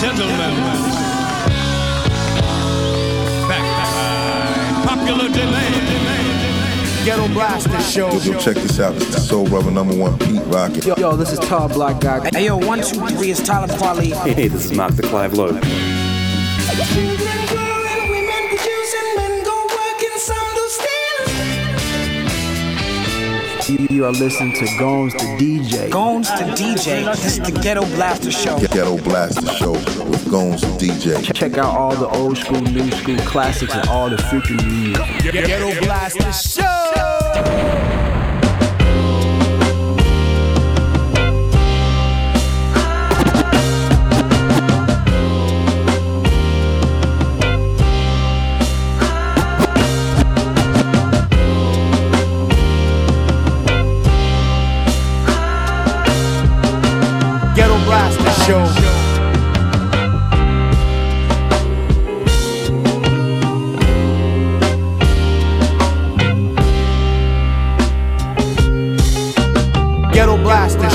gentlemen, back by popular. Ghetto Blaster Show. Yo, check this out. It's the Soul Brother number one, Pete Rocket. Yo, yo this is Todd Black Guy. Hey, yo, one, two, three, it's Tyler Parley. Hey, this is Mark the Clive Lowe. you are listening to Gomes the DJ. Gomes the DJ. This is the Ghetto Blaster Show. Ghetto Blaster Show with Gomes the DJ. Check out all the old school, new school classics and all the freakin' new music. Ghetto Blaster Show.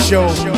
show.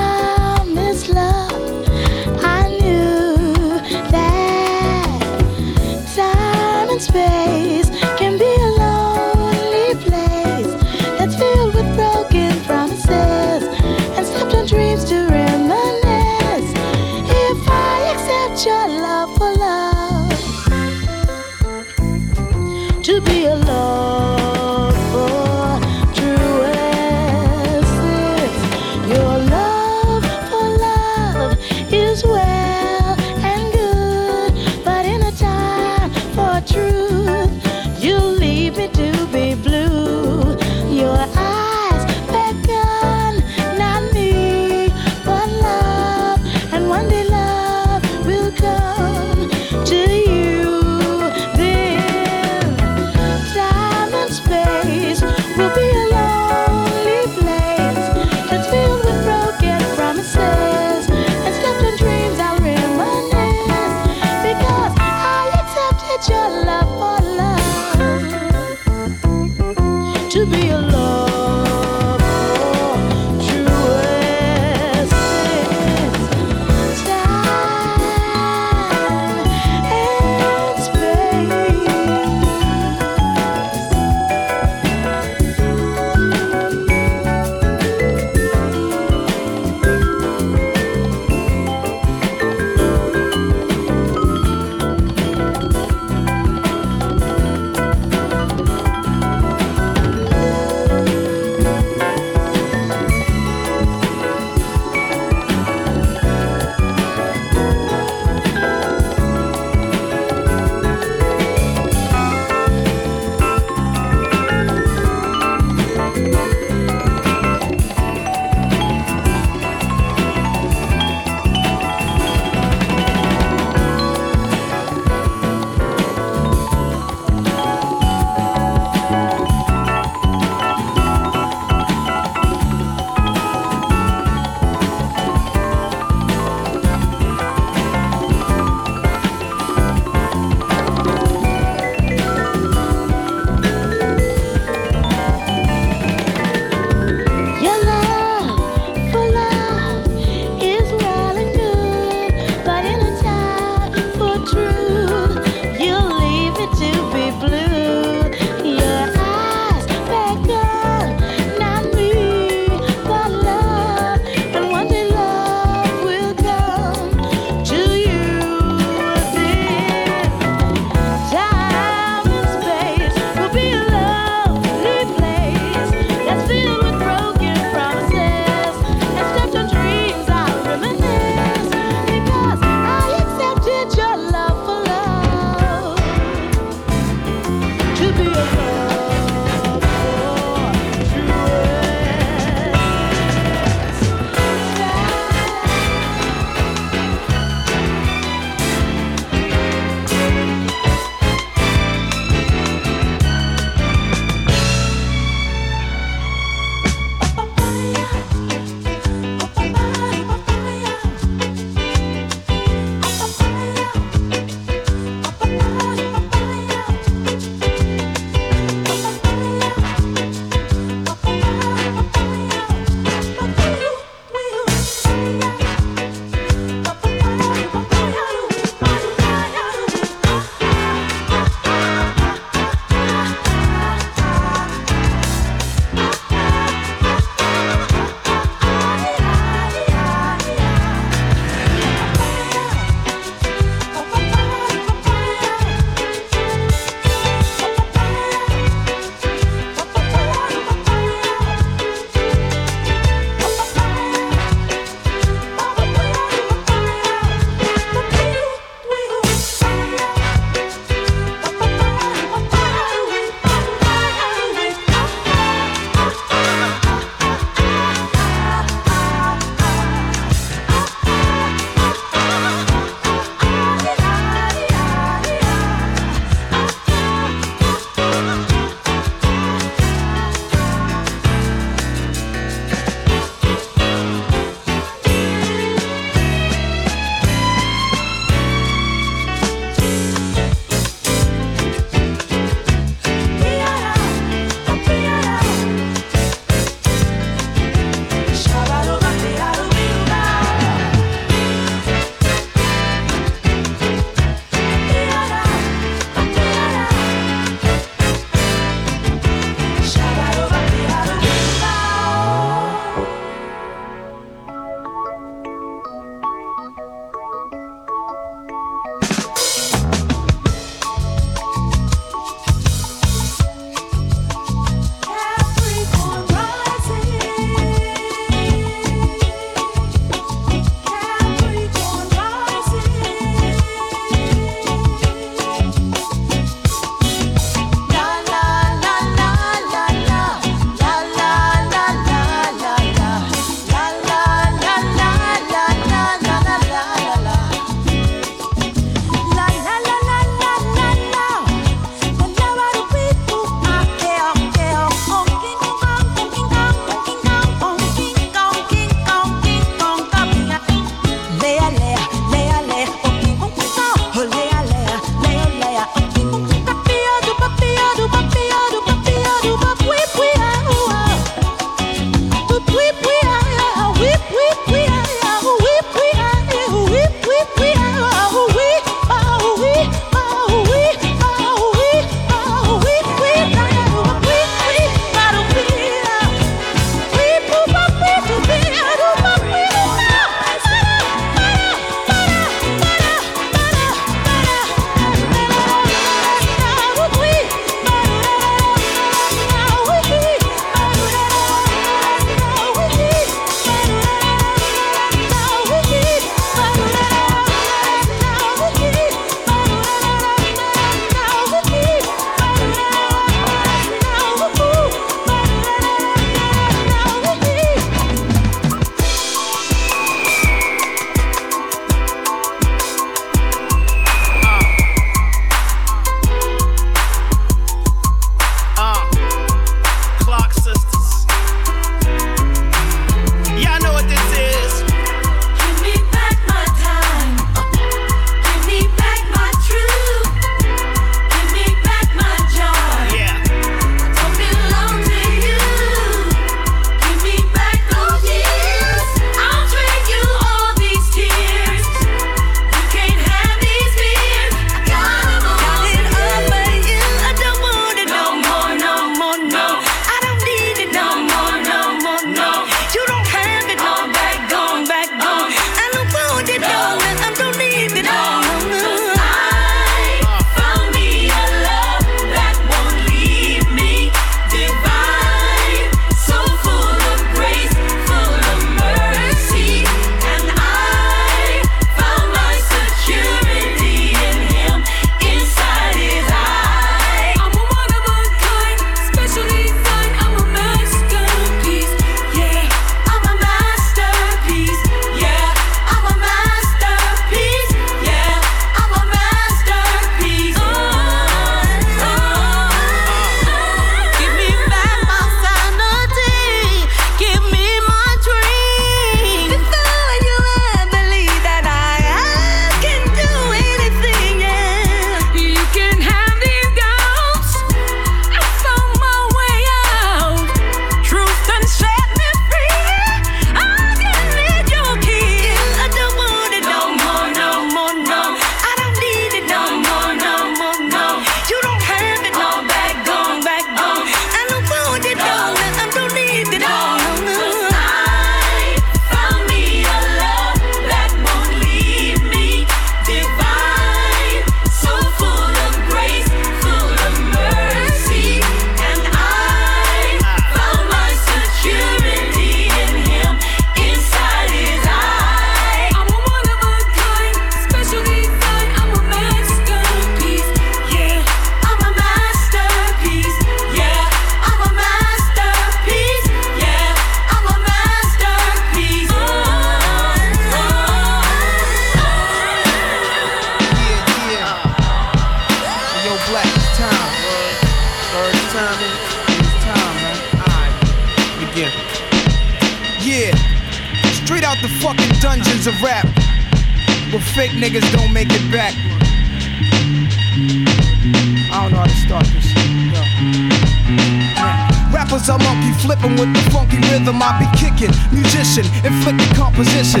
Be kicking. Musician, inflicting composition.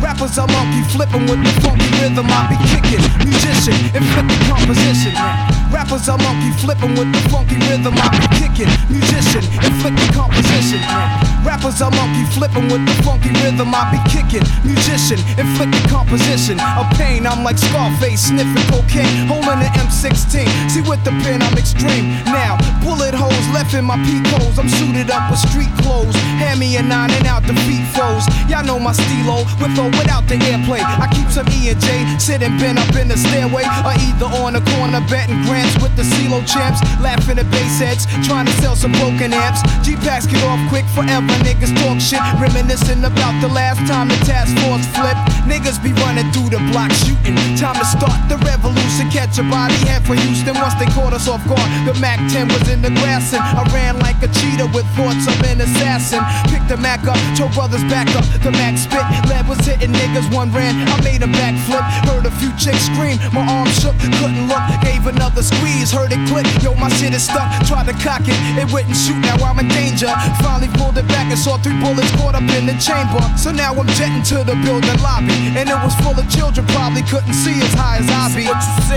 Rappers are monkey flipping with the funky rhythm I be kicking. Musician, inflicting composition. Rappers are monkey flipping with the funky rhythm I be kicking. Musician, inflicting composition. Rappers are monkey flipping with the funky rhythm I be kicking. Musician, inflicting composition. Of pain, I'm like Scarface, sniffing cocaine, holding an M16. See with the pen, I'm extreme. Now, bullet holes left in my peak holes. I'm suited up with street clothes. Hand me a nine and out the feet foes. Y'all know my stilo, with without the airplay. I keep some E and J sitting bent up in the stairway, or either on the corner betting grants with the CeeLo champs, laughing at bass heads, trying to sell some broken amps. G packs get off quick forever. Niggas talk shit, reminiscing about the last time the task force flipped. Niggas be running through the block shooting. Time to start the revolution. Catch a body head for Houston once they caught us off guard. The Mac 10 was in the grass and I ran like a cheetah with thoughts of an assassin. Picked the Mac up, told brothers back up. The Mac spit, lead was hitting niggas. One ran, I made a backflip. Heard a few chicks scream, my arm shook, couldn't look. Gave another squeeze, heard it click. Yo, my shit is stuck. Tried to cock it, it wouldn't shoot. Now I'm in danger. Finally pulled it back and saw three bullets caught up in the chamber. So now I'm jetting to the building lobby, and it was full of children. Probably couldn't see as high as I be.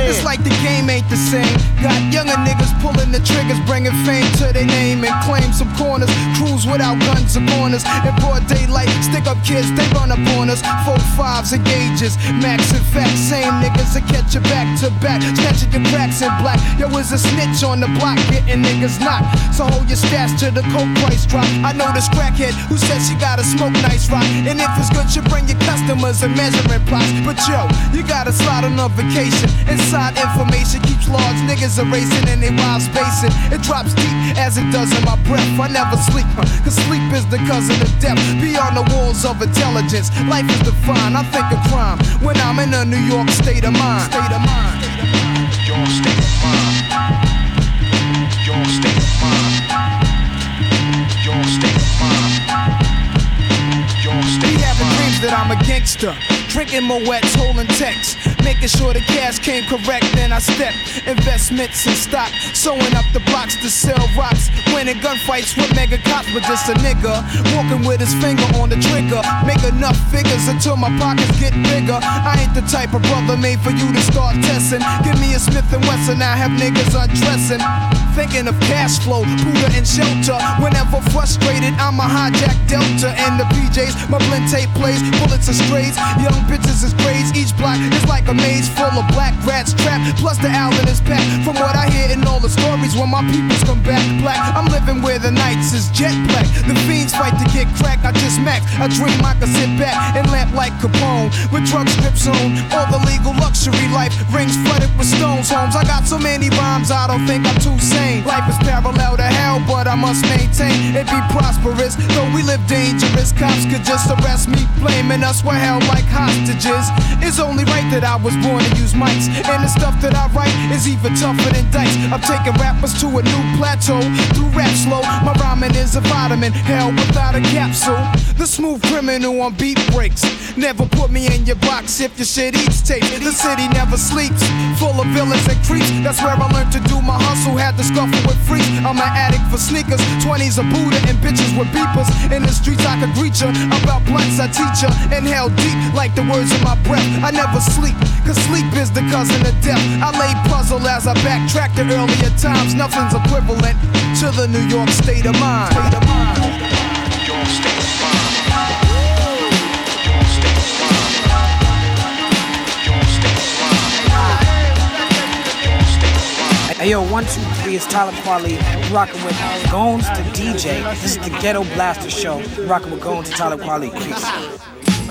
It's like the game ain't the same. Got younger niggas pulling the triggers, bringing fame to their name and claim some corners. Crews without guns or corners. In broad daylight, stick up kids, they run up on us. Four fives and gauges, max and facts. Same niggas that catch you back to back, snatching your cracks in black. Yo, is a snitch on the block, getting niggas knocked. So hold your stats to the coke price drop. I know this crackhead who says she gotta smoke nice rock. And if it's good, you bring your customers and measuring plots. But yo, you gotta slide on a vacation. Inside information keeps large niggas erasing and they wild spacing. It drops deep as it does in my breath. I never sleep, huh, cause sleep is the cousin of death. Beyond the walls of intelligence, life is defined. I think of crime when I'm in a New York state of mind. State of mind. Your state of mind. Your state of mind. Your state of mind. Your Be state of having mind. dreams that I'm a gangster. Drinking Moet's, holding texts. Making sure the cash came correct, then I stepped. Investments and stock. Sewing up the blocks to sell rocks. Winning gunfights with mega cops, but just a nigga. Walking with his finger on the trigger. Make enough figures until my pockets get bigger. I ain't the type of brother made for you to start testing. Give me a Smith and Wesson, I have niggas undressing. Thinking of cash flow, Buddha and shelter. Whenever frustrated, I'm a hijack Delta and the PJs. My blend tape plays, bullets are strays. Young bitches is braids. Each block is like a maze full of black rats trapped. Plus the Allen is packed. From what I hear in all the stories, when my peoples come back black, I'm living where the nights is jet black. The fiends fight to get crack. I just max. I dream I can sit back and lamp like Capone with drug strips on. All the legal luxury life rings flooded with stones. Homes. I got so many rhymes, I don't think I'm too sane. Life is parallel to hell, but I must maintain it be prosperous. Though we live dangerous, cops could just arrest me, blaming us for hell like hostages. It's only right that I was born to use mics, and the stuff that I write is even tougher than dice. I'm taking rappers to a new plateau through rap slow. My rhyming is a vitamin, hell without a capsule. The smooth criminal on beat breaks. Never put me in your box if your shit eats tape. The city never sleeps, full of villains and creeps. That's where I learned to do my hustle. Had to with freaks. I'm an addict for sneakers, 20s a Buddha and bitches with beepers. In the streets I could greet ya. About blunts I teach ya. Inhale deep like the words in my breath. I never sleep, cause sleep is the cousin of death. I lay puzzle as I backtrack to earlier times. Nothing's equivalent to the New York state of mind. State of mind. State Hey yo, one, two, three, it's Tyler Quali. Rocking with Gones the DJ. This is the Ghetto Blaster Show. Rocking with Gones and Tyler Quali. Peace.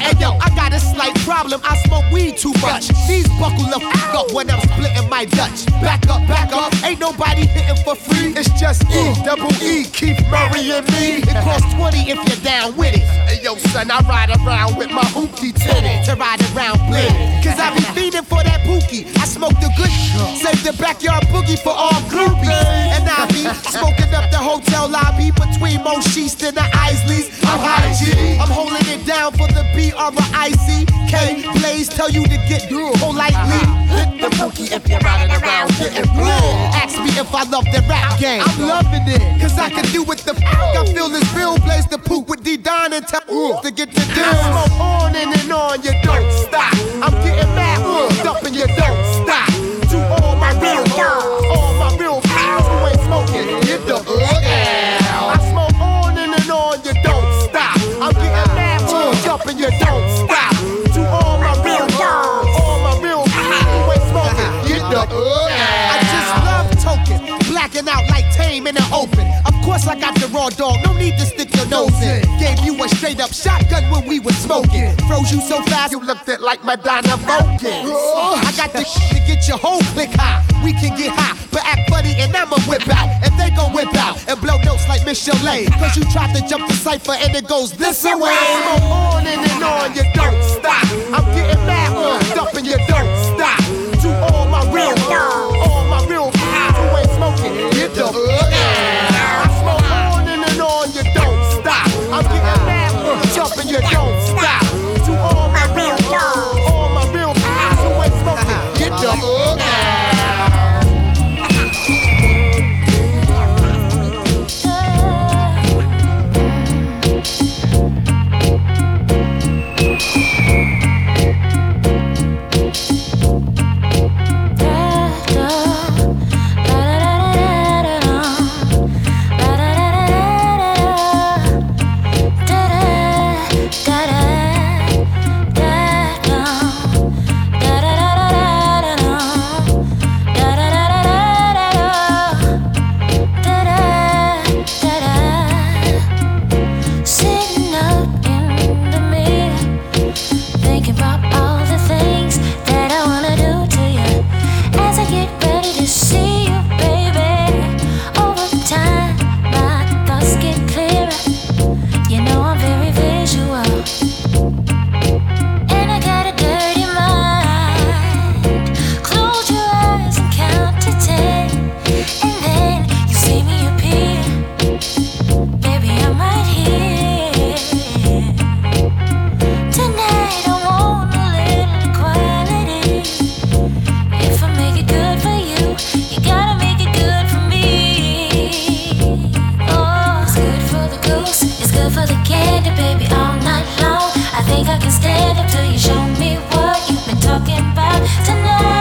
Hey yo, I got a slight problem. I smoke weed too much. These buckle the fuck up when I'm splitting my Dutch. Back up, back up. Ain't nobody hitting for free. It's just E, uh. double E, Keith Murray and me. It costs 20 if you're down with it. Hey yo, son, I ride around with my hoopty tinted to ride around blit. Cause I be feeding for that pookie. I smoke the good, save the backyard boogie for all groupies. And I be smoking up the hotel lobby between Mo Sheest and the Isleys. I'm high G. I'm holding it down for the B R I C K. Blaze tell you to get through politely. Hit the bookie if you're riding around getting blue. Ask me if I love the rap game. I'm loving it. Cause I can do what the fuck I feel this real. Blaze the poop with D Don and tell to get the deal. I smoke on and, and on, you don't stop. I'm getting mad, up and you don't stop. To all my real dogs, all my real pals who ain't smoking, get the in the open. Of course I got the raw dog, no need to stick your nose in. Gave you a straight up shotgun when we was smoking. Froze you so fast you looked it like Madonna Vulcan. I got the shit to get your whole click high. We can get high, but act funny and I'ma whip out. And they gon' whip out and blow notes like Miss Chalet. Cause you tried to jump the cipher and it goes this away. Smoke on and, on, you don't stop. I'm getting mad, up and you don't stop. It's good for the candy, baby, all night long. I think I can stand up till you show me what you've been talking about tonight.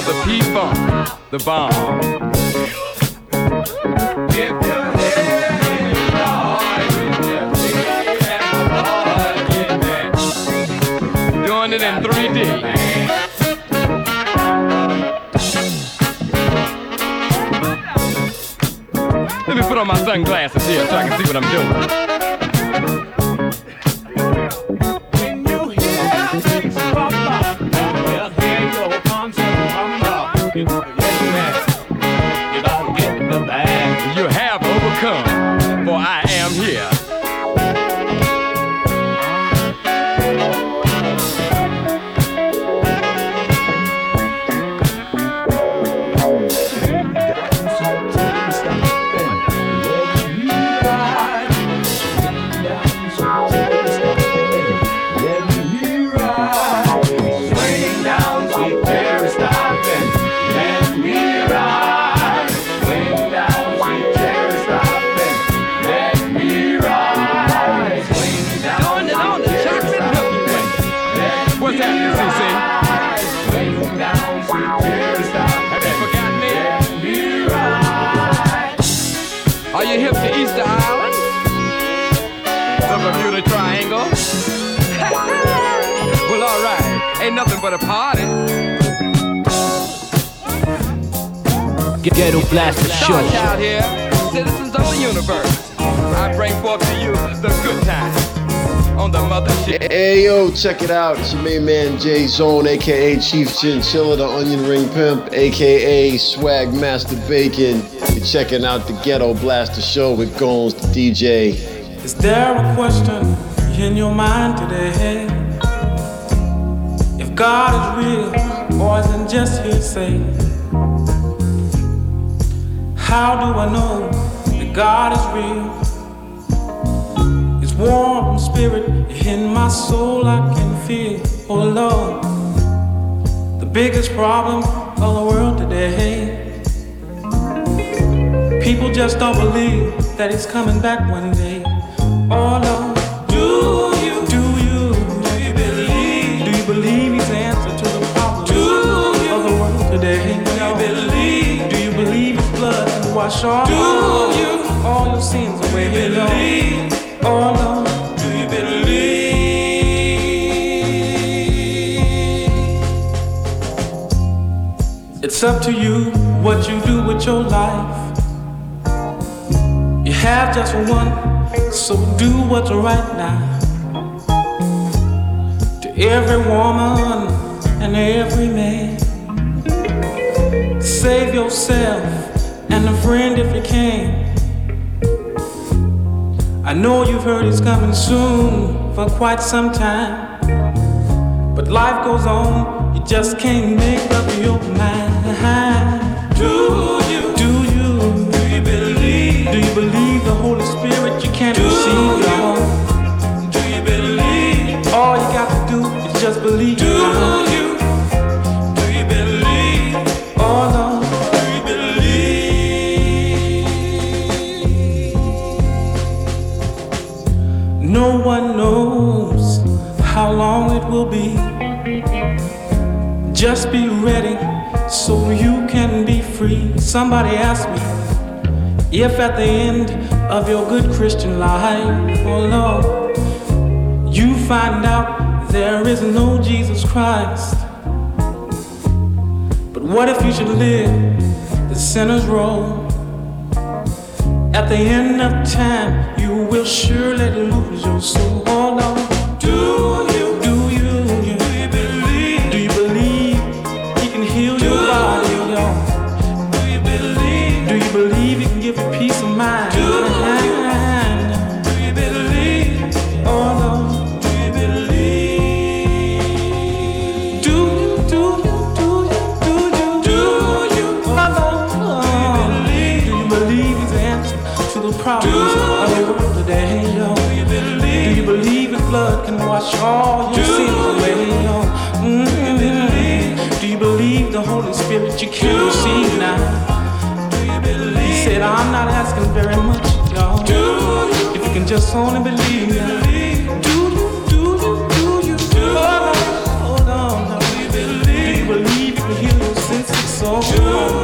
Of the P-Funk, the bomb. Doing it in 3D. Let me put on my sunglasses here so I can see what I'm doing. Ain't nothing but a party. Ghetto Blaster Show. Child here, citizens of the universe. I bring forth to you the good times on the mothership. Hey yo, check it out. It's your main man Jay Zone, aka Chief Chinchilla, the Onion Ring Pimp, aka Swag Master Bacon. You're checking out the Ghetto Blaster Show with Gones, the DJ. Is there a question in your mind today? God is real or isn't just hearsay? How do I know that God is real? His warm spirit in my soul I can feel. Oh Lord, the biggest problem of the world today. People just don't believe that he's coming back one day. Oh Lord, do can do you, all your sins away? Do you? Oh Lord, do you believe? It's up to you what you do with your life. You have just one, so do what's right now. To every woman and every man, save yourself and a friend if you can. I know you've heard it's coming soon for quite some time. But life goes on, you just can't make up your mind. Do you, do you, do you believe? Do you believe the Holy Spirit you can't receive? y'all? Do you believe? All you got to do is just believe. Do you? Just be ready so you can be free. Somebody asked me if at the end of your good Christian life, oh Lord, you find out there is no Jesus Christ. But what if you should live the sinner's role? At the end of time, you will surely lose your soul. So.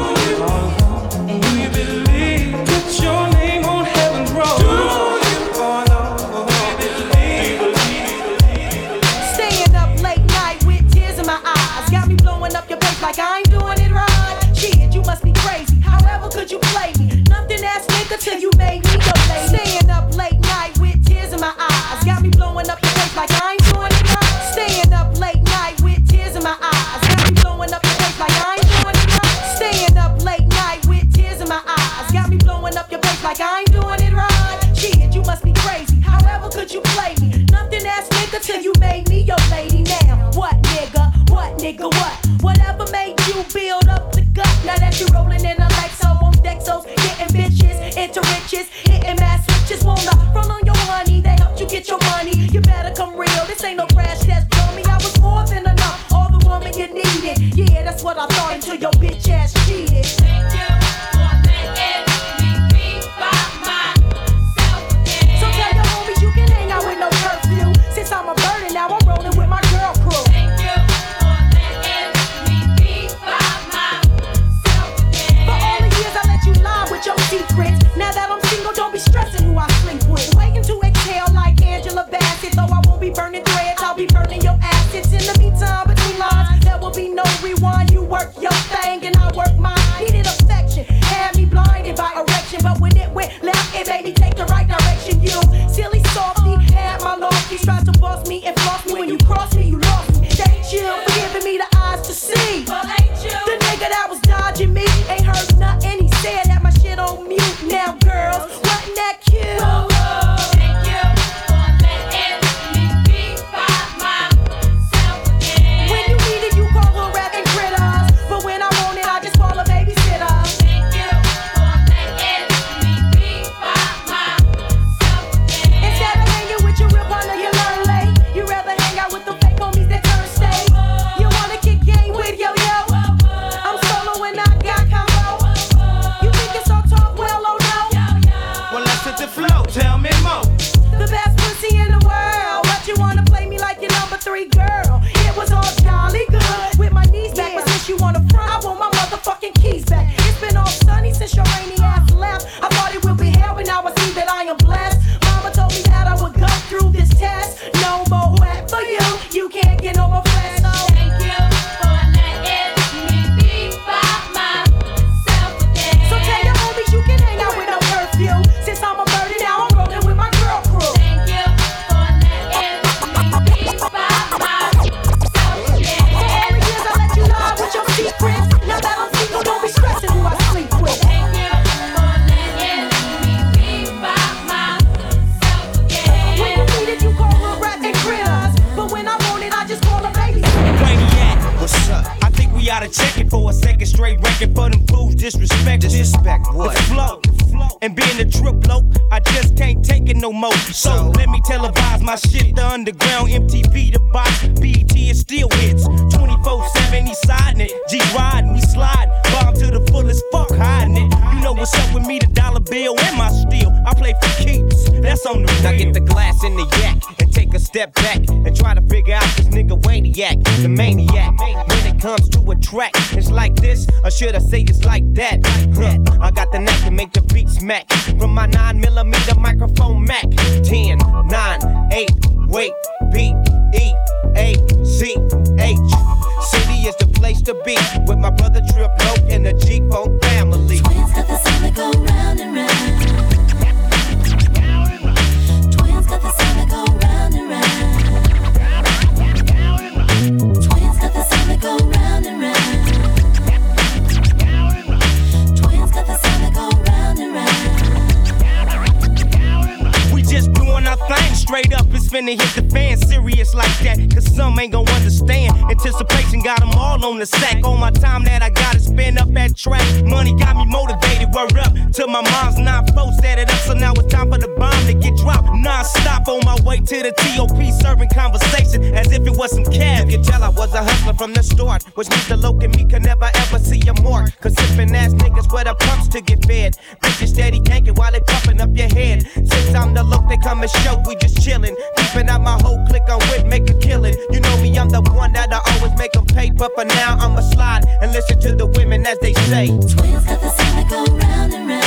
Straight up. It's finna hit the fan serious like that. Cause some ain't gon' understand. Anticipation got them all on the sack. All my time that I gotta spend up at track. Money got me motivated. Word up till my mom's not flow set it up. So now it's time for the bomb to get dropped. Non stop on my way to the TOP serving conversation as if it was some cab. You can tell I was a hustler from the start. Which means the loc and me could never ever see a mark. Cause sippin' ass niggas wear the pumps to get fed. Bitches steady canking while they puffin' up your head. Since I'm the loc, they come and show we just chillin'. Keeping out my whole clique on wit, make a killin'. You know me, I'm the one that'll always make them pay. But for now, I'ma slide and listen to the women as they say. Twins got the sound that go round and round.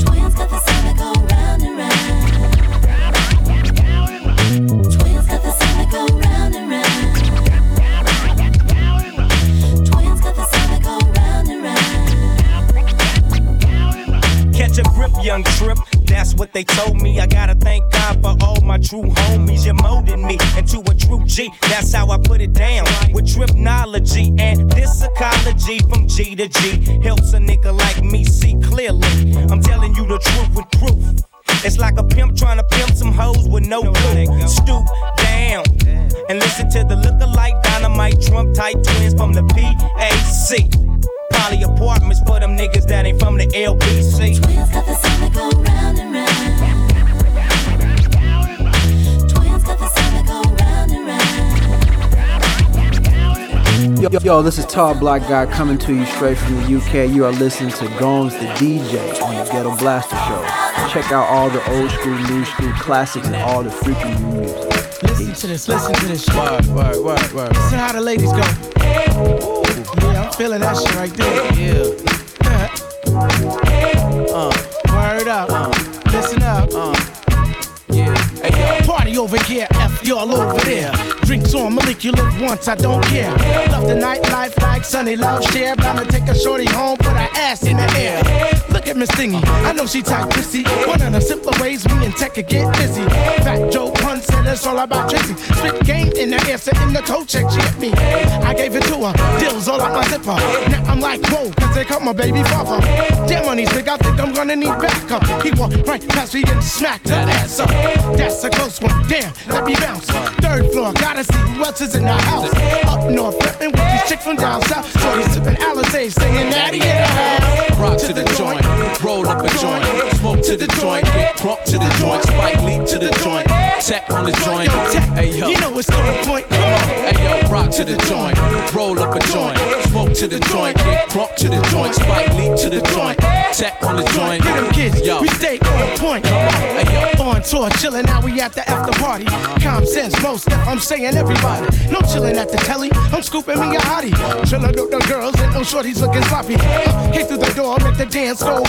Twins got the sound that go round and round. Twins got the sound that go round and round. Twins got the sound that go round and round. Catch a grip, young trip. That's what they told me. I gotta thank God for all my true homies. You molded me into a true G. That's how I put it down with tripnology and this psychology from G to G helps a nigga like me see clearly. I'm telling you the truth with proof. It's like a pimp trying to pimp some hoes with no glue. Stoop down and listen to the lookalike dynamite Trump tight twins from the PAC. Poly apartments for them niggas that ain't from the LBC. Twins got the sound that go round and round. Twins got the sound that go round and round. Yo, yo, this is Tall Black Guy coming to you straight from the UK. You are listening to Gomes the DJ on the Ghetto Blaster Show. Check out all the old school, new school classics and all the freaking new music. Listen to this, listen to this shit. Word, word, word, word. Listen how the ladies go. Ooh, yeah, I'm feeling that shit right there. Yeah. Uh, uh. word up. Uh. Listen up. Uh. yeah. Hey. Party over here, F y'all over there. Drinks on Malik, you live once, I don't care. Love the nightlife like Sonny Love Cher. Bound to take a shorty home, put her ass in the air. Look at Miss Thingy, I know she tight pussy. One of the simpler ways me and Tech could get busy. Fat Joe Pun said it's all about Tracy. Spit game in the answer in the coat check, she hit me. I gave it to her, deals all out my zipper. Now I'm like, whoa, cause they call my baby father. Damn money's big, I think I'm gonna need backup. He walked right past me and smacked her ass up. That's a close one, damn, let me bounce. Third floor, gotta see who else is in the house. Up north, flipping with these chicks from down south. Shorty sipping Alizé, saying Natty in the house. Rock to the joint, roll up a joint, smoke to the joint, get crunk to the joint, Spike Lee to the joint, tech on the joint. Hey yo, You know it's on point. Hey yo, rock to the joint, roll up a joint, smoke to the joint, get crunk to the joint, Spike Lee to the joint, tech on the joint. Get 'em kids, Yo, we stay on point. Hey, yo. On tour, chillin', now we at the after party. Common sense, most stuff, I'm saying everybody. No chillin' at the telly, I'm scooping me a hottie. Chillin' with the girls and no shorties looking sloppy. Came through the door, make the dance go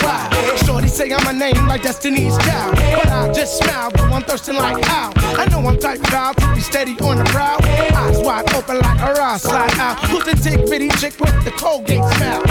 Shorty say I'm a name like Destiny's Child. But I just smile, but I'm thirsting like how. I know I'm type proud to be steady on the prowl. Eyes wide open like a raw slide out. Who's the tick bitty chick with the Colgate smile?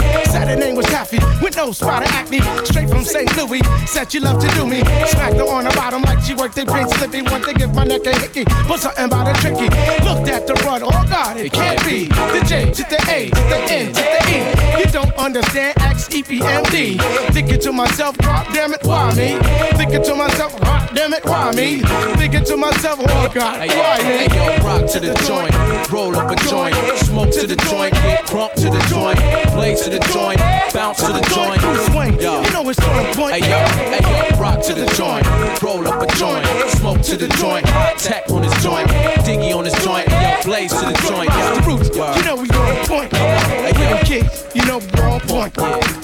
Name was Taffy with no spot of acne. Straight from St. Louis, said she loved to do me. Smacked her on the bottom like she worked at Pink Slippy. Want to give my neck a hickey, but something about it tricky. Looked at the run, oh God, it can't be. The J to the A to the N to the E. You don't understand, X E P M D. Thinking to myself, God damn it, why me? Thinking to myself, God damn it, why me? Thinking to myself, oh God, Hey why me? hey yo, rock to the joint, roll up a joint, smoke to the joint, get crunk to the joint, blaze to the joint, bounce to the joint. Swing, Yo. you know it's on point. Hey yo, hey yo, rock to the joint, roll up a joint, smoke to the joint, tech on his joint, diggy on his joint, yo, blaze to the joint, yo. The roots, you know we on point. Hey, yo, kids, you know we on point.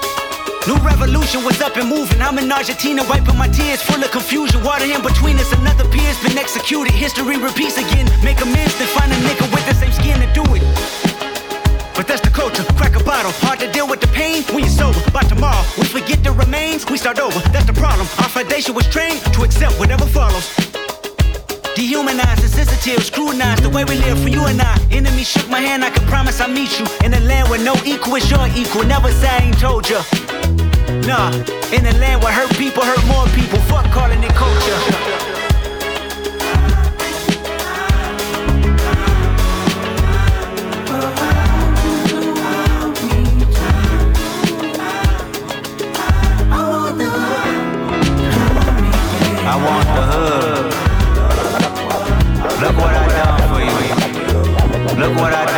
New revolution was up and moving. I'm in Argentina, wiping my tears, full of confusion. Water in between us, another peer's been executed. History repeats again. Make amends, then find a nigga with the same skin to do it. But that's the culture. Crack a bottle. Hard to deal with the pain when you're sober. By tomorrow, we forget the remains, we start over. That's the problem. Our foundation was trained to accept whatever follows. Dehumanized, insensitive, scrutinized the way we live for you and I. Enemy shook my hand, I can promise I'll meet you. In a land where no equal is your equal. Never say I ain't told ya. Nah, in a land where hurt people hurt more people. Fuck calling it culture. I want the hood. Look what I done for you. Look what I